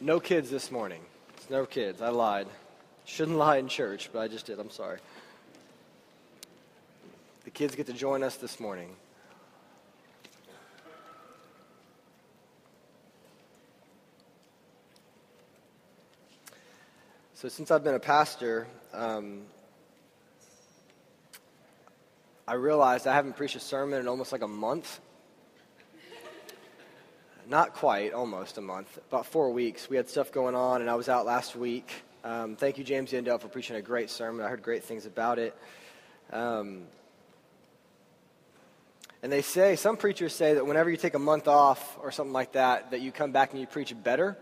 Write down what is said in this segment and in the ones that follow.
No kids this morning. It's no kids. I lied. Shouldn't lie in church, but I just did. I'm sorry. The kids get to join us this morning. So, since I've been a pastor, um, I realized I haven't preached a sermon in almost like a month. Not quite, almost a month, about four weeks. We had stuff going on, and I was out last week. Um, thank you, James Yandel, for preaching a great sermon. I heard great things about it. Um, and they say, some preachers say that whenever you take a month off or something like that, that you come back and you preach better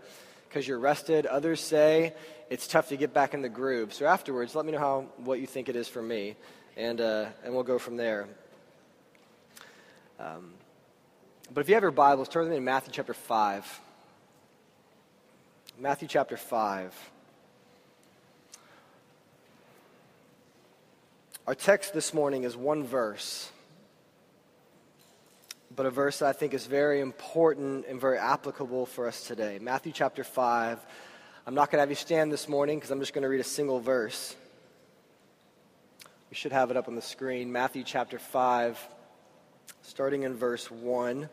because you're rested. Others say it's tough to get back in the groove. So afterwards, let me know how, what you think it is for me, and, uh, and we'll go from there. Um, but if you have your Bibles, turn them in Matthew chapter 5. Matthew chapter 5. Our text this morning is one verse, but a verse that I think is very important and very applicable for us today. Matthew chapter 5 I'm not going to have you stand this morning because I'm just going to read a single verse. We should have it up on the screen. Matthew chapter 5, starting in verse 1.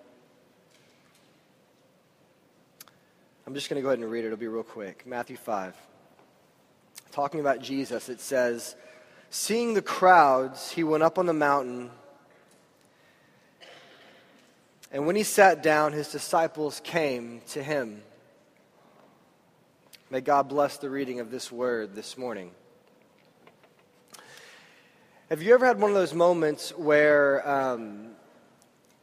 I'm just going to go ahead and read it. It'll be real quick. Matthew 5. Talking about Jesus, it says, Seeing the crowds, he went up on the mountain. And when he sat down, his disciples came to him. May God bless the reading of this word this morning. Have you ever had one of those moments where um,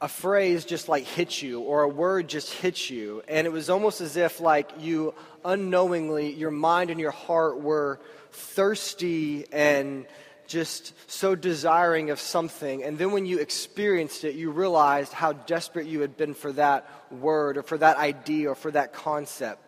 a phrase just like hits you or a word just hits you and it was almost as if like you unknowingly your mind and your heart were thirsty and just so desiring of something and then when you experienced it you realized how desperate you had been for that word or for that idea or for that concept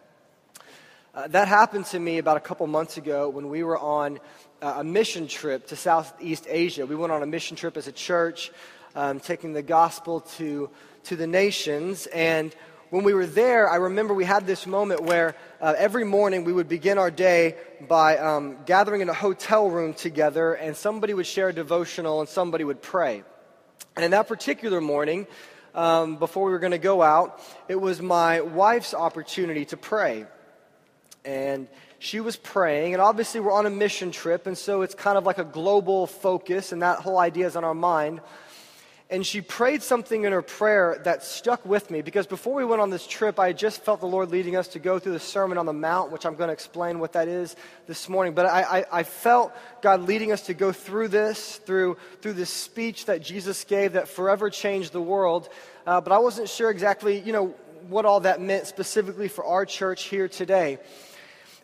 uh, that happened to me about a couple months ago when we were on uh, a mission trip to Southeast Asia. We went on a mission trip as a church, um, taking the gospel to, to the nations. And when we were there, I remember we had this moment where uh, every morning we would begin our day by um, gathering in a hotel room together, and somebody would share a devotional and somebody would pray. And in that particular morning, um, before we were going to go out, it was my wife's opportunity to pray and she was praying. And obviously, we're on a mission trip, and so it's kind of like a global focus, and that whole idea is on our mind. And she prayed something in her prayer that stuck with me because before we went on this trip, I just felt the Lord leading us to go through the Sermon on the Mount, which I'm going to explain what that is this morning. But I, I, I felt God leading us to go through this, through, through this speech that Jesus gave that forever changed the world. Uh, but I wasn't sure exactly, you know, what all that meant specifically for our church here today.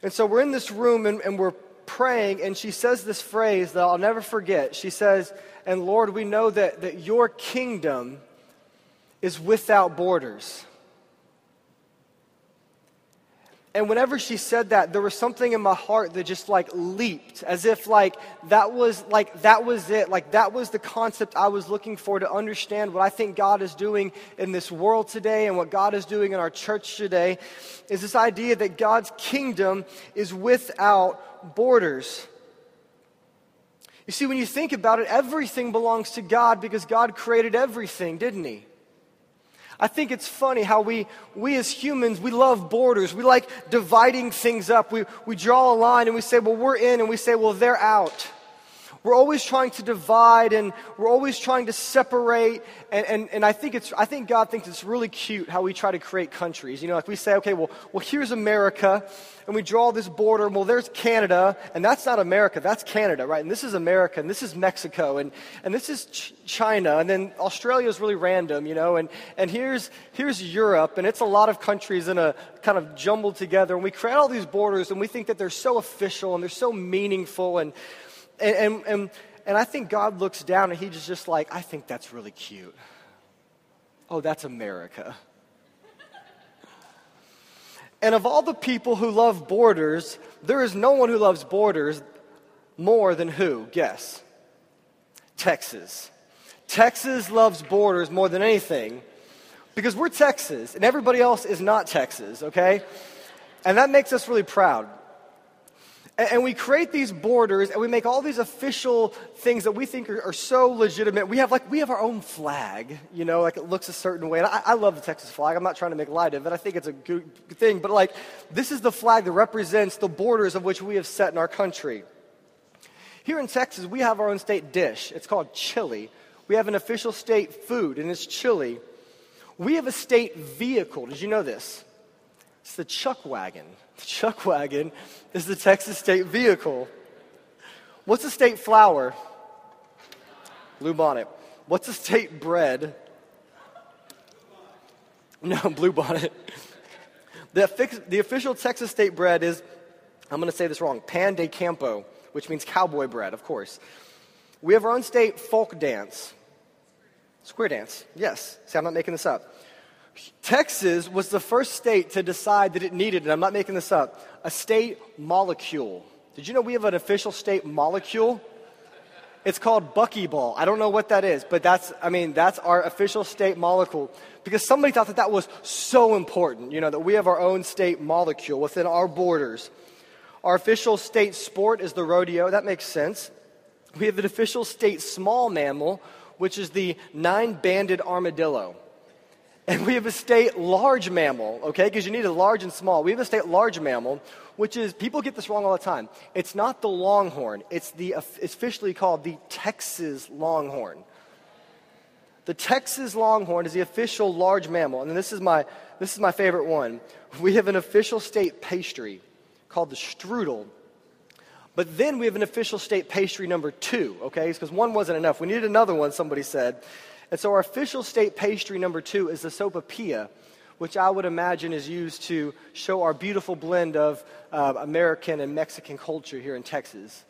And so we're in this room and, and we're praying, and she says this phrase that I'll never forget. She says, And Lord, we know that, that your kingdom is without borders. And whenever she said that, there was something in my heart that just like leaped, as if like that was like that was it, like that was the concept I was looking for to understand what I think God is doing in this world today and what God is doing in our church today, is this idea that God's kingdom is without borders. You see, when you think about it, everything belongs to God because God created everything, didn't He? I think it's funny how we, we as humans, we love borders. We like dividing things up. We, we draw a line and we say, well, we're in, and we say, well, they're out. We're always trying to divide and we're always trying to separate. And, and, and I, think it's, I think God thinks it's really cute how we try to create countries. You know, like we say, okay, well, well here's America, and we draw this border. Well, there's Canada, and that's not America, that's Canada, right? And this is America, and this is Mexico, and, and this is Ch- China, and then Australia is really random, you know, and, and here's, here's Europe, and it's a lot of countries in a kind of jumbled together. And we create all these borders, and we think that they're so official and they're so meaningful, and and, and, and, and I think God looks down and he's just like, I think that's really cute. Oh, that's America. And of all the people who love borders, there is no one who loves borders more than who? Guess. Texas. Texas loves borders more than anything because we're Texas and everybody else is not Texas, okay? And that makes us really proud. And, and we create these borders and we make all these official things that we think are, are, so legitimate. We have like, we have our own flag, you know, like it looks a certain way. And I, I love the Texas flag. I'm not trying to make light of it. I think it's a good, good thing. But like, this is the flag that represents the borders of which we have set in our country. Here in Texas, we have our own state dish. It's called chili. We have an official state food, and it's chili. We have a state vehicle. Did you know this? It's the chuck wagon. The chuck wagon is the Texas state vehicle. What's the state flower? Bluebonnet. What's the state bread? No, bluebonnet. The, the official Texas state bread is, I'm going to say this wrong, pan de campo, which means cowboy bread, of course. We have our own state folk dance. Square dance, yes. See, I'm not making this up. Texas was the first state to decide that it needed, and I'm not making this up, a state molecule. Did you know we have an official state molecule? It's called buckyball. I don't know what that is, but that's, I mean, that's our official state molecule because somebody thought that that was so important, you know, that we have our own state molecule within our borders. Our official state sport is the rodeo. That makes sense. We have an official state small mammal, which is the nine banded armadillo. And we have a state large mammal, okay? Because you need a large and small. We have a state large mammal, which is, people get this wrong all the time. It's not the longhorn, it's, the, it's officially called the Texas longhorn. The Texas longhorn is the official large mammal. And this is my, this is my favorite one. We have an official state pastry called the strudel. But then we have an official state pastry number two, okay? Because one wasn't enough. We needed another one, somebody said. And so our official state pastry number two is the sopapilla, which I would imagine is used to show our beautiful blend of uh, American and Mexican culture here in Texas,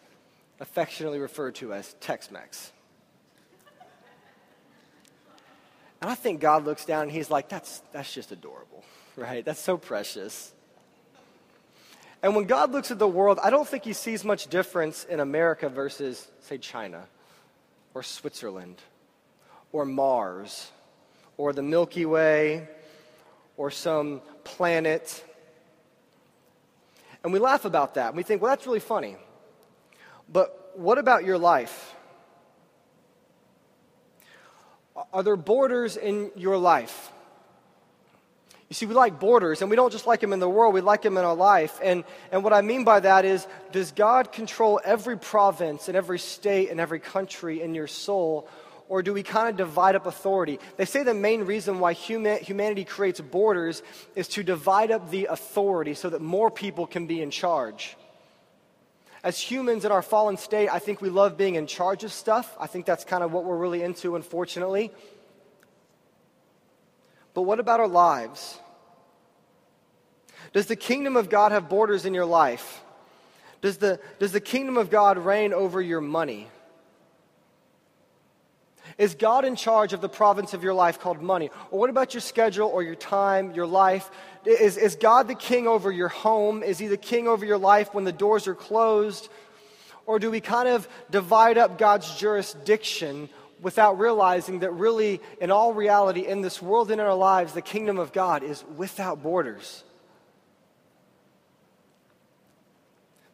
affectionately referred to as Tex Mex. And I think God looks down and he's like, that's, that's just adorable, right? That's so precious. And when God looks at the world, I don't think he sees much difference in America versus, say, China or Switzerland or Mars or the Milky Way or some planet. And we laugh about that. We think, well, that's really funny. But what about your life? Are there borders in your life? You see, we like borders, and we don't just like them in the world, we like them in our life. And, and what I mean by that is, does God control every province and every state and every country in your soul, or do we kind of divide up authority? They say the main reason why human, humanity creates borders is to divide up the authority so that more people can be in charge. As humans in our fallen state, I think we love being in charge of stuff. I think that's kind of what we're really into, unfortunately. But what about our lives? Does the kingdom of God have borders in your life? Does the, does the kingdom of God reign over your money? Is God in charge of the province of your life called money? Or what about your schedule or your time, your life? Is, is God the king over your home? Is he the king over your life when the doors are closed? Or do we kind of divide up God's jurisdiction without realizing that really, in all reality, in this world and in our lives, the kingdom of God is without borders?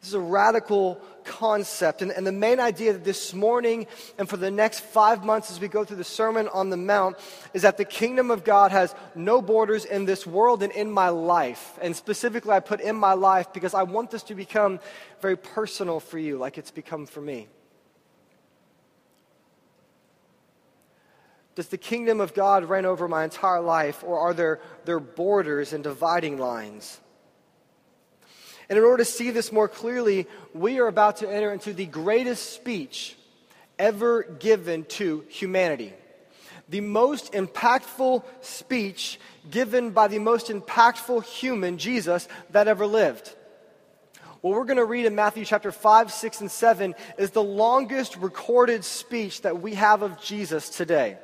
This is a radical concept. And, and, the main idea this morning and for the next five months as we go through the Sermon on the Mount is that the kingdom of God has no borders in this world and in my life. And specifically, I put in my life because I want this to become very personal for you, like it's become for me. Does the kingdom of God reign over my entire life, or are there, there borders and dividing lines? And in order to see this more clearly, we are about to enter into the greatest speech ever given to humanity. The most impactful speech given by the most impactful human, Jesus, that ever lived. What we're going to read in Matthew chapter 5, 6, and 7 is the longest recorded speech that we have of Jesus today.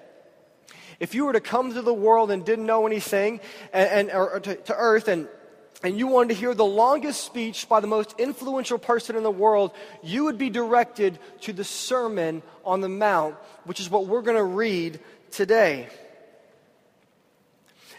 If you were to come to the world and didn't know anything, and, and or to, to earth, and and you wanted to hear the longest speech by the most influential person in the world, you would be directed to the Sermon on the Mount, which is what we're going to read today.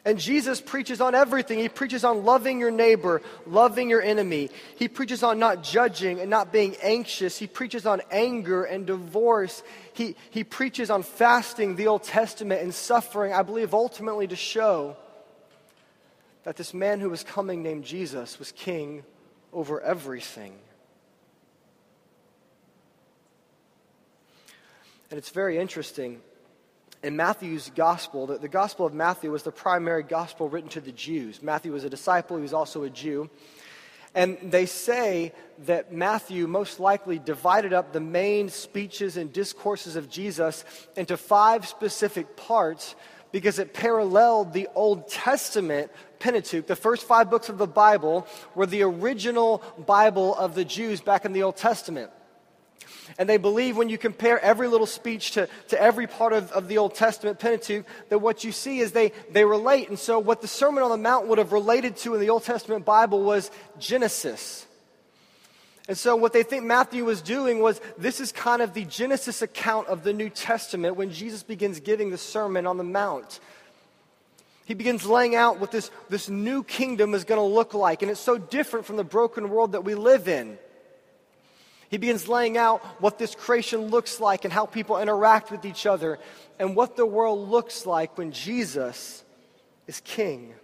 And Jesus preaches on everything. He preaches on loving your neighbor, loving your enemy. He preaches on not judging and not being anxious. He preaches on anger and divorce. He, he preaches on fasting, the Old Testament, and suffering, I believe, ultimately to show that this man who was coming named Jesus was king over everything. And it's very interesting in Matthew's gospel, the, the, gospel of Matthew was the primary gospel written to the Jews. Matthew was a disciple, he was also a Jew. And they say that Matthew most likely divided up the main speeches and discourses of Jesus into five specific parts because it paralleled the Old Testament Pentateuch. The first five books of the Bible were the original Bible of the Jews back in the Old Testament. And they believe when you compare every little speech to, to every part of, of the Old Testament Pentateuch, that what you see is they, they relate. And so, what the Sermon on the Mount would have related to in the Old Testament Bible was Genesis. And so, what they think Matthew was doing was this is kind of the Genesis account of the New Testament when Jesus begins giving the Sermon on the Mount. He begins laying out what this, this new kingdom is going to look like. And it's so different from the broken world that we live in. He begins laying out what this creation looks like and how people interact with each other and what the world looks like when Jesus is king.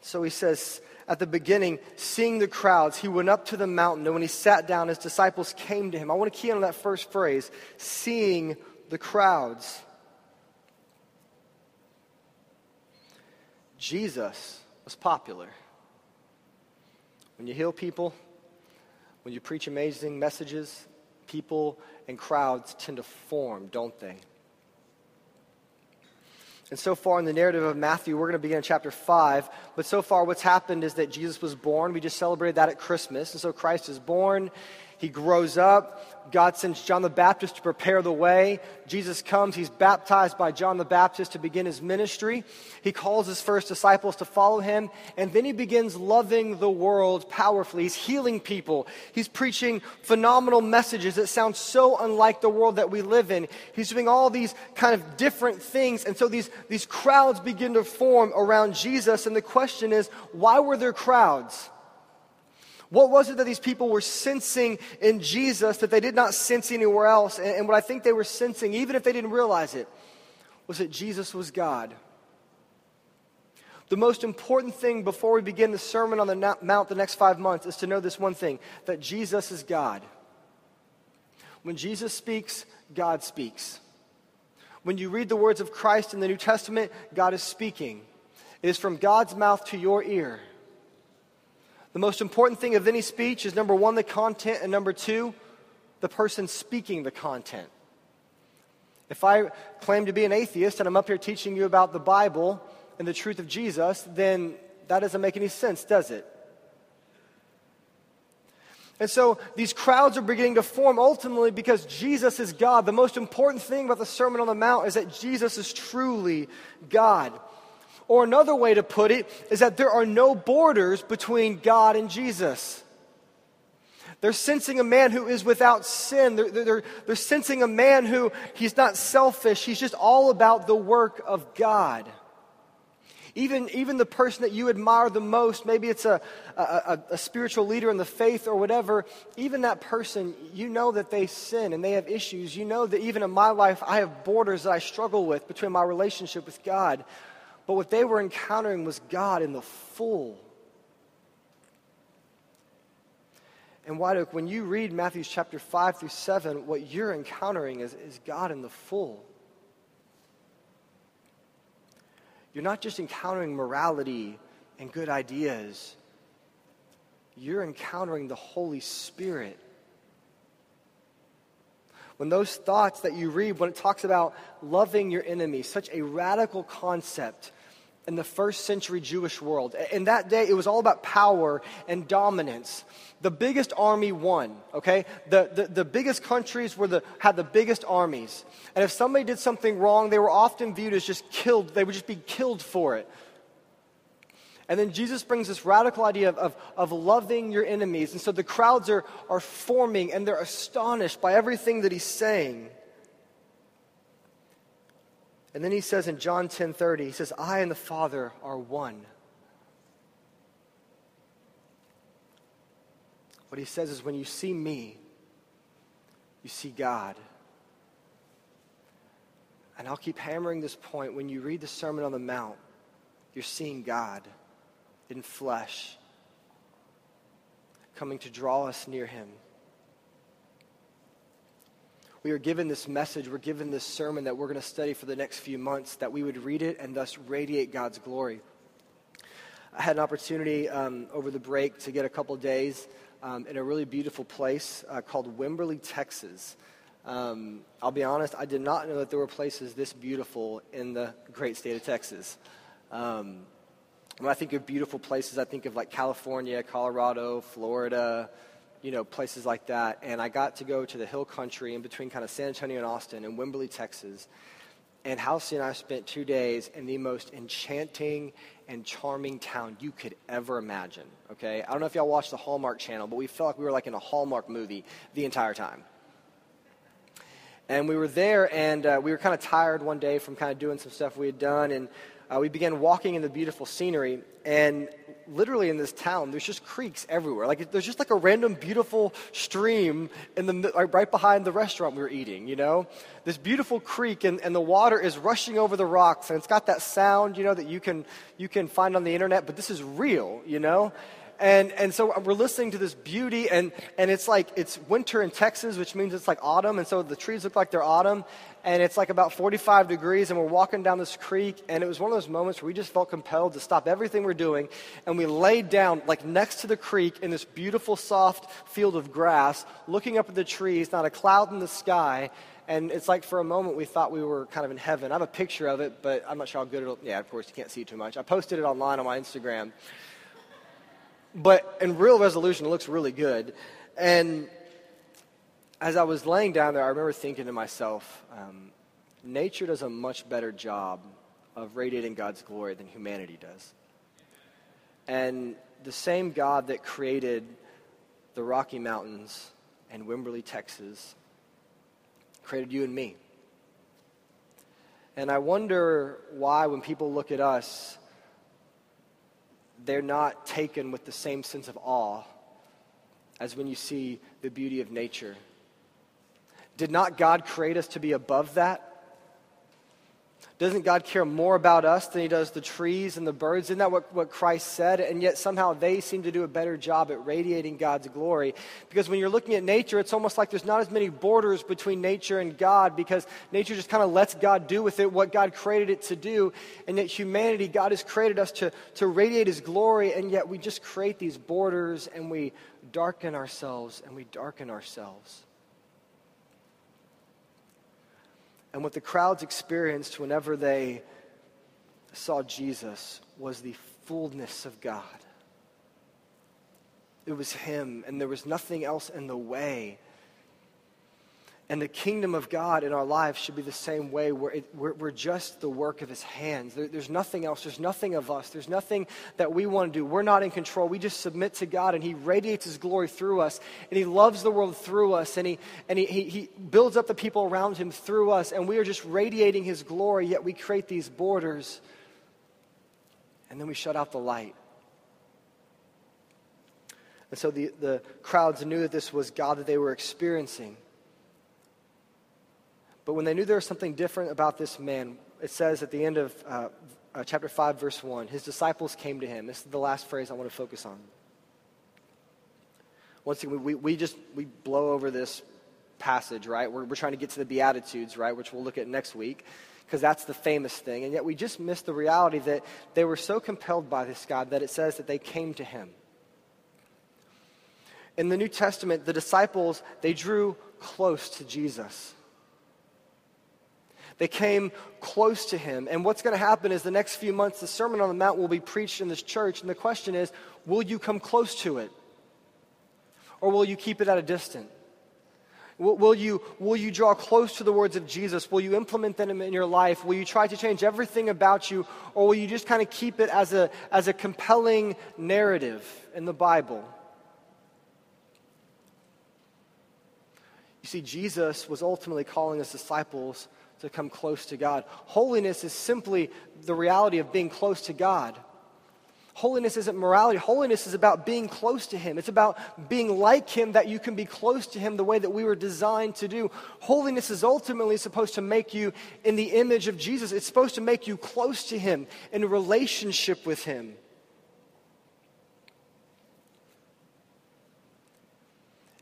So he says at the beginning, seeing the crowds, he went up to the mountain, and when he sat down, his disciples came to him. I want to key in on that first phrase seeing the crowds. Jesus was popular. When you heal people, when you preach amazing messages, people and crowds tend to form, don't they? And so far in the narrative of Matthew, we're going to begin in chapter 5. But so far, what's happened is that Jesus was born. We just celebrated that at Christmas. And so Christ is born. He grows up. God sends John the Baptist to prepare the way. Jesus comes. He's baptized by John the Baptist to begin his ministry. He calls his first disciples to follow him. And then he begins loving the world powerfully. He's healing people. He's preaching phenomenal messages that sound so unlike the world that we live in. He's doing all these kind of different things. And so these, these crowds begin to form around Jesus. And the question is, why were there crowds? What was it that these people were sensing in Jesus that they did not sense anywhere else? And, and, what I think they were sensing, even if they didn't realize it, was that Jesus was God. The most important thing before we begin the Sermon on the Mount the next five months is to know this one thing that Jesus is God. When Jesus speaks, God speaks. When you read the words of Christ in the New Testament, God is speaking. It is from God's mouth to your ear. The most important thing of any speech is number one, the content, and number two, the person speaking the content. If I claim to be an atheist and I'm up here teaching you about the Bible and the truth of Jesus, then that doesn't make any sense, does it? And so these crowds are beginning to form ultimately because Jesus is God. The most important thing about the Sermon on the Mount is that Jesus is truly God. Or another way to put it is that there are no borders between God and Jesus. They're sensing a man who is without sin. They're, they're, they're, sensing a man who he's not selfish. He's just all about the work of God. Even, even the person that you admire the most, maybe it's a, a, a spiritual leader in the faith or whatever, even that person, you know that they sin and they have issues. You know that even in my life, I have borders that I struggle with between my relationship with God. But what they were encountering was God in the full. And why, when you read Matthew chapter 5 through 7, what you're encountering is, is God in the full. You're not just encountering morality and good ideas, you're encountering the Holy Spirit. When those thoughts that you read, when it talks about loving your enemy, such a radical concept, in the first century Jewish world. In that day, it was all about power and dominance. The biggest army won, okay? The, the, the biggest countries were the, had the biggest armies. And if somebody did something wrong, they were often viewed as just killed. They would just be killed for it. And then Jesus brings this radical idea of, of, of, loving your enemies. And so the crowds are, are forming and they're astonished by everything that he's saying. And then he says in John 10:30, he says, "I and the Father are one." What he says is when you see me, you see God. And I'll keep hammering this point. When you read the Sermon on the Mount, you're seeing God in flesh coming to draw us near him. We are given this message, we're given this sermon that we're going to study for the next few months, that we would read it and thus radiate God's glory. I had an opportunity um, over the break to get a couple days um, in a really beautiful place uh, called Wimberley, Texas. Um, I'll be honest, I did not know that there were places this beautiful in the great state of Texas. Um, when I think of beautiful places, I think of like California, Colorado, Florida, you know, places like that. And I got to go to the hill country in between kind of San Antonio and Austin in Wimberley, Texas. And Halsey and I spent two days in the most enchanting and charming town you could ever imagine. Okay? I don't know if y'all watch the Hallmark channel, but we felt like we were like in a Hallmark movie the entire time. And we were there, and uh, we were kind of tired one day from kind of doing some stuff we had done. And uh, we began walking in the beautiful scenery, and literally in this town, there's just creeks everywhere. Like there's just like a random beautiful stream in the like, right behind the restaurant we were eating. You know, this beautiful creek, and, and the water is rushing over the rocks, and it's got that sound, you know, that you can you can find on the internet. But this is real, you know. And, and so we're listening to this beauty, and, and it's like it's winter in Texas, which means it's like autumn, and so the trees look like they're autumn, and it's like about 45 degrees, and we're walking down this creek, and it was one of those moments where we just felt compelled to stop everything we're doing, and we laid down, like next to the creek, in this beautiful, soft field of grass, looking up at the trees, not a cloud in the sky, and it's like for a moment we thought we were kind of in heaven. I have a picture of it, but I'm not sure how good it'll. Yeah, of course, you can't see too much. I posted it online on my Instagram. But in real resolution, it looks really good. And as I was laying down there, I remember thinking to myself, um, nature does a much better job of radiating God's glory than humanity does. And the same God that created the Rocky Mountains and Wimberley, Texas, created you and me. And I wonder why, when people look at us, they're not taken with the same sense of awe as when you see the beauty of nature. Did not God create us to be above that? Doesn't God care more about us than he does the trees and the birds? Isn't that what, what Christ said? And yet somehow they seem to do a better job at radiating God's glory. Because when you're looking at nature, it's almost like there's not as many borders between nature and God because nature just kind of lets God do with it what God created it to do. And yet humanity, God has created us to, to radiate his glory, and yet we just create these borders and we darken ourselves and we darken ourselves. And what the crowds experienced whenever they saw Jesus was the fullness of God. It was Him, and there was nothing else in the way. And the kingdom of God in our lives should be the same way, where it, we're, we're, just the work of His hands. There, there's nothing else. There's nothing of us. There's nothing that we want to do. We're not in control. We just submit to God, and He radiates His glory through us, and He loves the world through us, and He, and he, he, he builds up the people around Him through us, and we are just radiating His glory, yet we create these borders, and then we shut out the light. And so the, the crowds knew that this was God that they were experiencing. But when they knew there was something different about this man, it says at the end of uh, uh, chapter 5, verse 1, his disciples came to him. This is the last phrase I want to focus on. Once again, we, we just we blow over this passage, right? We're, we're trying to get to the Beatitudes, right, which we'll look at next week, because that's the famous thing. And yet we just miss the reality that they were so compelled by this God that it says that they came to him. In the New Testament, the disciples, they drew close to Jesus. They came close to him. And what's going to happen is the next few months, the Sermon on the Mount will be preached in this church. And the question is will you come close to it? Or will you keep it at a distance? Will you, will you draw close to the words of Jesus? Will you implement them in your life? Will you try to change everything about you? Or will you just kind of keep it as a, as a compelling narrative in the Bible? You see, Jesus was ultimately calling his disciples to come close to God. Holiness is simply the reality of being close to God. Holiness isn't morality. Holiness is about being close to Him. It's about being like Him that you can be close to Him the way that we were designed to do. Holiness is ultimately supposed to make you in the image of Jesus. It's supposed to make you close to Him, in relationship with Him.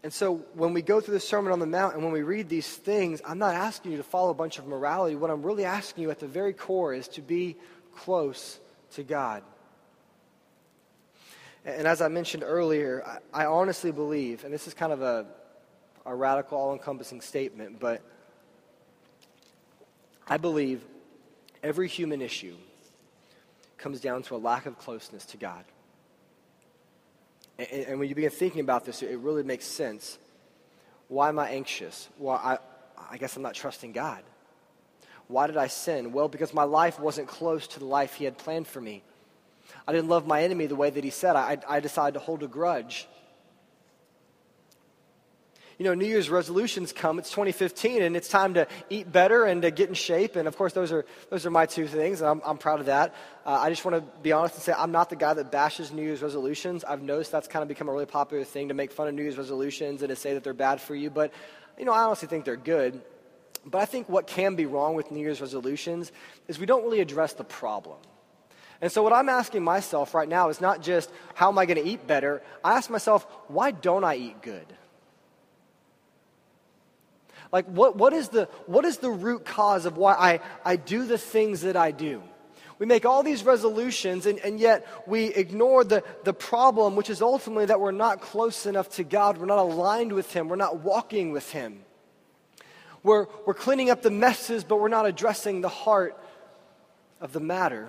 And so when we go through the Sermon on the Mount and when we read these things, I'm not asking you to follow a bunch of morality. What I'm really asking you at the very core is to be close to God. And as I mentioned earlier, I, honestly believe, and this is kind of a, a radical, all encompassing statement, but I believe every human issue comes down to a lack of closeness to God. And, and, when you begin thinking about this, it really makes sense. Why am I anxious? Well, I, I guess I'm not trusting God. Why did I sin? Well, because my life wasn't close to the life He had planned for me. I didn't love my enemy the way that he said. I, I decided to hold a grudge. You know, New Year's resolutions come. It's 2015, and it's time to eat better and to get in shape. And of course, those are those are my two things, and I'm, I'm proud of that. Uh, I just want to be honest and say I'm not the guy that bashes New Year's resolutions. I've noticed that's kind of become a really popular thing to make fun of New Year's resolutions and to say that they're bad for you. But you know, I honestly think they're good. But I think what can be wrong with New Year's resolutions is we don't really address the problem. And so, what I'm asking myself right now is not just how am I going to eat better? I ask myself, why don't I eat good? Like, what, what, is, the, what is the root cause of why I, I do the things that I do? We make all these resolutions, and, and yet we ignore the, the problem, which is ultimately that we're not close enough to God. We're not aligned with Him. We're not walking with Him. We're, we're cleaning up the messes, but we're not addressing the heart of the matter.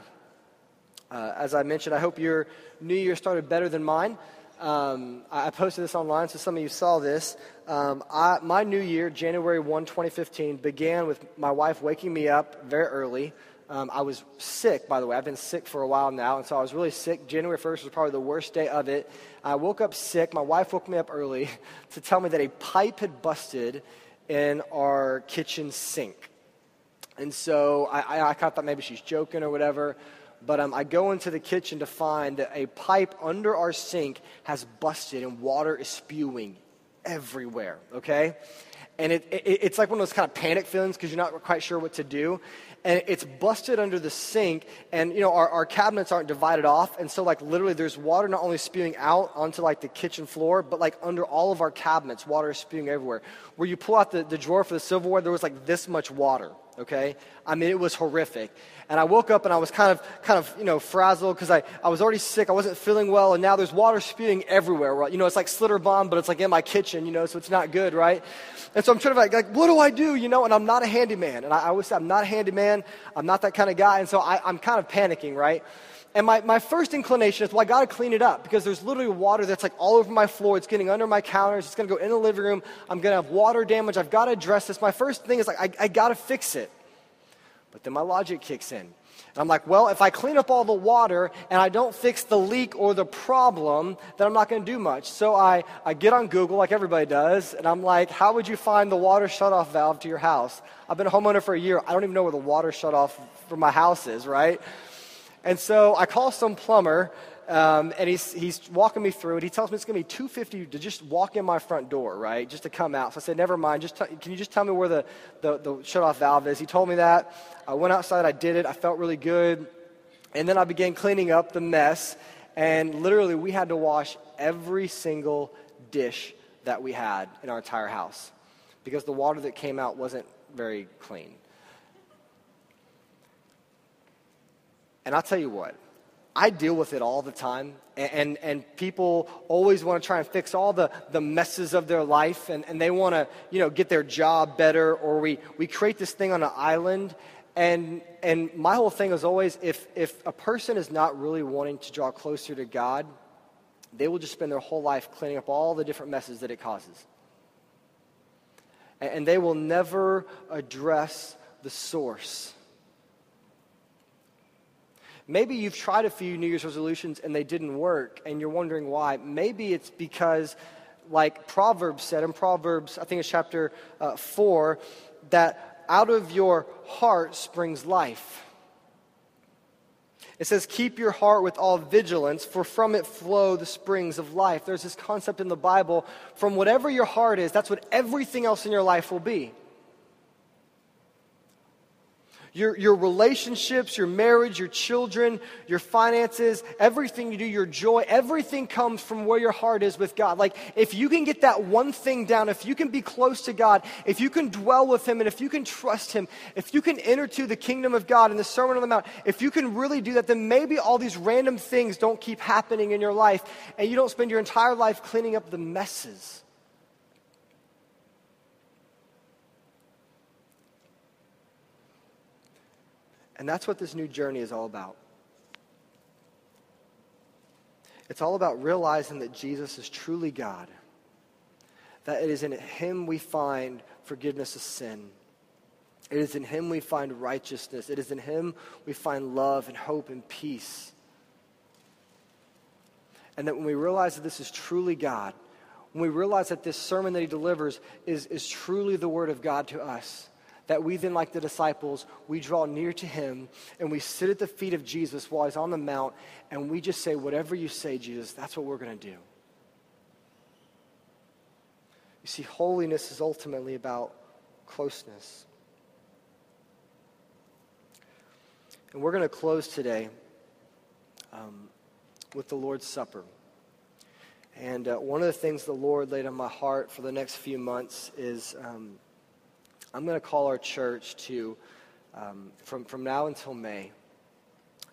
Uh, as I mentioned, I hope your new year started better than mine. Um, I posted this online, so some of you saw this. Um, I, my new year, January 1, 2015, began with my wife waking me up very early. Um, I was sick, by the way. I've been sick for a while now, and so I was really sick. January 1st was probably the worst day of it. I woke up sick. My wife woke me up early to tell me that a pipe had busted in our kitchen sink. And so I, I, I thought maybe she's joking or whatever but um, I go into the kitchen to find that a pipe under our sink has busted and water is spewing everywhere, okay? And it, it, it's like one of those kind of panic feelings because you're not quite sure what to do. And it's busted under the sink, and you know, our, our cabinets aren't divided off. And so, like, literally, there's water not only spewing out onto like the kitchen floor, but like under all of our cabinets, water is spewing everywhere. Where you pull out the, the drawer for the silverware, there was like this much water, okay? I mean, it was horrific. And I woke up and I was kind of, kind of, you know, frazzled because I, I was already sick. I wasn't feeling well. And now there's water spewing everywhere. Right? You know, it's like slitter bomb, but it's like in my kitchen, you know, so it's not good, right? And so I'm trying to like, like what do I do? You know, and I'm not a handyman. And I, I always say I'm not a handyman. I'm not that kind of guy. And so I, I'm kind of panicking, right? And my, my first inclination is, well, I got to clean it up because there's literally water that's like all over my floor. It's getting under my counters. It's going to go in the living room. I'm going to have water damage. I've got to address this. My first thing is like, I, I got to fix it. But then my logic kicks in. And I'm like, well, if I clean up all the water and I don't fix the leak or the problem, then I'm not going to do much. So I, I get on Google like everybody does, and I'm like, how would you find the water shutoff valve to your house? I've been a homeowner for a year. I don't even know where the water shutoff for my house is, right? And so I call some plumber, um, and he's, he's walking me through it. He tells me it's going to be 250 to just walk in my front door, right? Just to come out. So I said, never mind. Just t- can you just tell me where the, the, the shut-off valve is? He told me that. I went outside. I did it. I felt really good. And then I began cleaning up the mess. And literally, we had to wash every single dish that we had in our entire house because the water that came out wasn't very clean. And I'll tell you what, I deal with it all the time. And, and, and, people always want to try and fix all the, the messes of their life, and, and they want to, you know, get their job better, or we, we create this thing on an island. And, and my whole thing is always if, if a person is not really wanting to draw closer to God, they will just spend their whole life cleaning up all the different messes that it causes. And, and they will never address the source. Maybe you've tried a few New Year's resolutions and they didn't work, and you're wondering why. Maybe it's because, like Proverbs said in Proverbs, I think it's chapter uh, 4, that out of your heart springs life. It says, Keep your heart with all vigilance, for from it flow the springs of life. There's this concept in the Bible from whatever your heart is, that's what everything else in your life will be. Your, your relationships, your marriage, your children, your finances, everything you do, your joy, everything comes from where your heart is with God. Like, if you can get that one thing down, if you can be close to God, if you can dwell with Him, and if you can trust Him, if you can enter to the kingdom of God in the Sermon on the Mount, if you can really do that, then maybe all these random things don't keep happening in your life, and you don't spend your entire life cleaning up the messes. And that's what this new journey is all about. It's all about realizing that Jesus is truly God, that it is in Him we find forgiveness of sin. It is in Him we find righteousness. It is in Him we find love and hope and peace. And that when we realize that this is truly God, when we realize that this sermon that He delivers is, is truly the Word of God to us, that we then, like the disciples, we draw near to him and we sit at the feet of Jesus while he's on the mount and we just say, Whatever you say, Jesus, that's what we're going to do. You see, holiness is ultimately about closeness. And we're going to close today um, with the Lord's Supper. And uh, one of the things the Lord laid on my heart for the next few months is. Um, I'm going to call our church to, um, from, from now until May,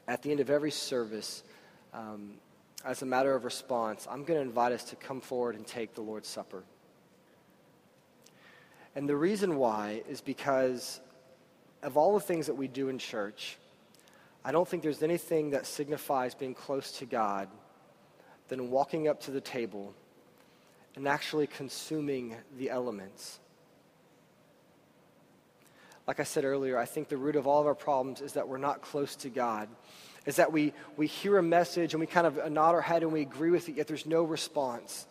at the end of every service, um, as a matter of response, I'm going to invite us to come forward and take the Lord's Supper. And the reason why is because of all the things that we do in church, I don't think there's anything that signifies being close to God than walking up to the table and actually consuming the elements. Like I said earlier, I think the root of all of our problems is that we're not close to God. Is that we, we hear a message and we kind of nod our head and we agree with it, yet there's no response.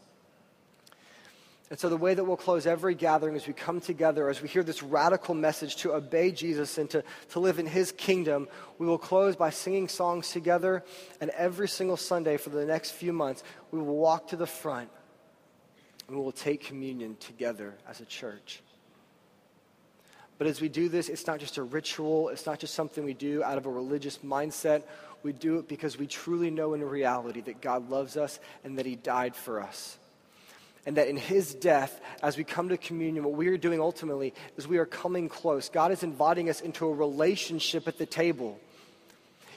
And so, the way that we'll close every gathering is we come together, as we hear this radical message to obey Jesus and to, to live in his kingdom, we will close by singing songs together. And every single Sunday for the next few months, we will walk to the front and we will take communion together as a church. But as we do this, it's not just a ritual, it's not just something we do out of a religious mindset. We do it because we truly know in reality that God loves us and that He died for us. And that in His death, as we come to communion, what we are doing ultimately is we are coming close. God is inviting us into a relationship at the table.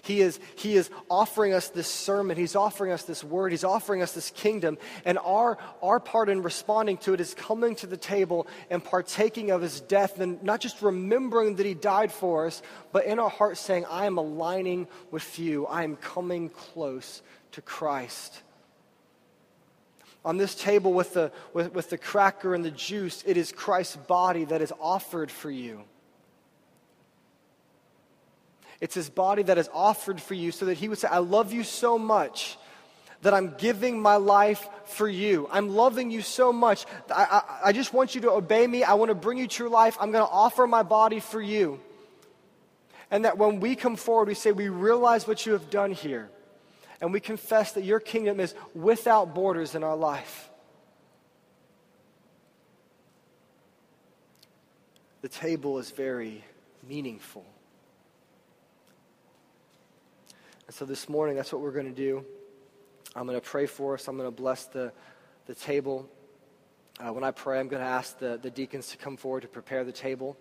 He is, he is offering us this sermon. He's offering us this word. He's offering us this kingdom. And our, our part in responding to it is coming to the table and partaking of his death, and not just remembering that he died for us, but in our hearts saying, I am aligning with you. I am coming close to Christ. On this table with the, with, with the cracker and the juice, it is Christ's body that is offered for you. It's his body that is offered for you so that he would say, I love you so much that I'm giving my life for you. I'm loving you so much. I, I, I just want you to obey me. I want to bring you true life. I'm going to offer my body for you. And that when we come forward, we say, We realize what you have done here. And we confess that your kingdom is without borders in our life. The table is very meaningful. And so this morning, that's what we're going to do. I'm going to pray for us. I'm going to bless the, the table. Uh, when I pray, I'm going to ask the, the deacons to come forward to prepare the table.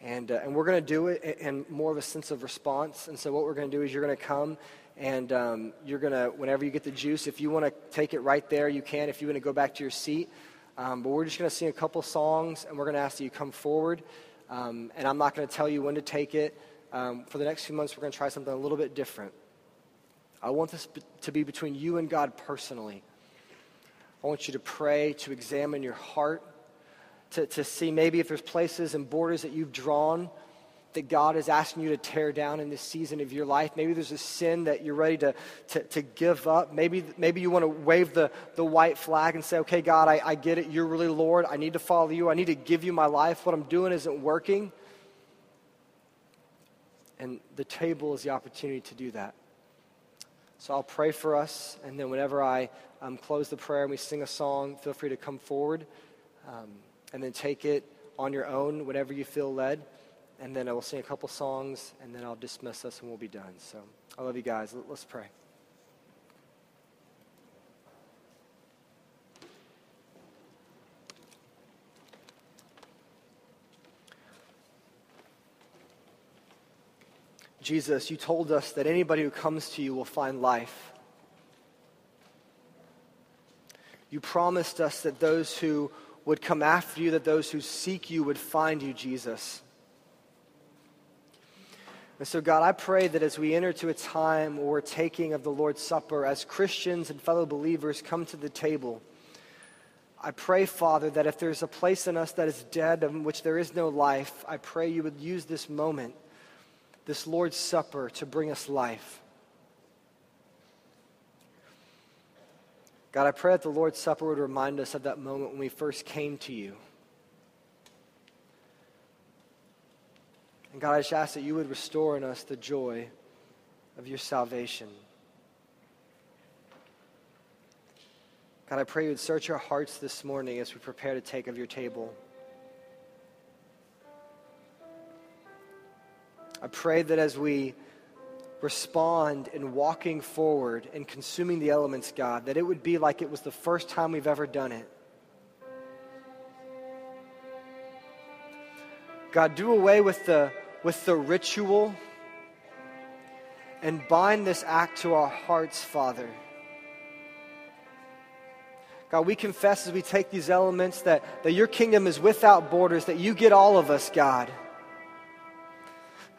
And, uh, and we're going to do it in, more of a sense of response. And so, what we're going to do is you're going to come and um, you're going to, whenever you get the juice, if you want to take it right there, you can. If you want to go back to your seat. Um, but we're just going to sing a couple songs and we're going to ask that you come forward. Um, and I'm not going to tell you when to take it. Um, for the next few months, we're going to try something a little bit different. I want this to be between you and God personally. I want you to pray, to examine your heart, to, to see maybe if there's places and borders that you've drawn that God is asking you to tear down in this season of your life. Maybe there's a sin that you're ready to, to, to give up. Maybe, maybe you want to wave the, the white flag and say, okay, God, I, I get it. You're really Lord. I need to follow you. I need to give you my life. What I'm doing isn't working. And the table is the opportunity to do that. So I'll pray for us, and then whenever I um, close the prayer and we sing a song, feel free to come forward um, and then take it on your own whenever you feel led. And then I will sing a couple songs, and then I'll dismiss us and we'll be done. So I love you guys. Let's pray. Jesus, you told us that anybody who comes to you will find life. You promised us that those who would come after you, that those who seek you would find you, Jesus. And so, God, I pray that as we enter to a time where we're taking of the Lord's Supper, as Christians and fellow believers come to the table, I pray, Father, that if there's a place in us that is dead, in which there is no life, I pray you would use this moment this Lord's Supper to bring us life. God, I pray that the Lord's Supper would remind us of that moment when we first came to you. And God, I just ask that you would restore in us the joy of your salvation. God, I pray you would search our hearts this morning as we prepare to take of your table. I pray that as we respond in walking forward and consuming the elements, God, that it would be like it was the first time we've ever done it. God, do away with the, with the ritual and bind this act to our hearts, Father. God, we confess as we take these elements that, that your kingdom is without borders, that you get all of us, God.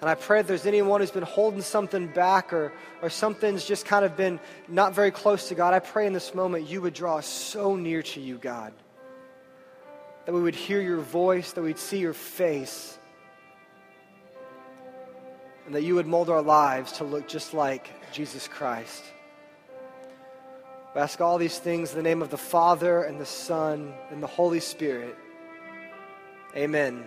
And I pray if there's anyone who's been holding something back or, or something's just kind of been not very close to God, I pray in this moment you would draw us so near to you, God. That we would hear your voice, that we'd see your face, and that you would mold our lives to look just like Jesus Christ. We ask all these things in the name of the Father and the Son and the Holy Spirit. Amen.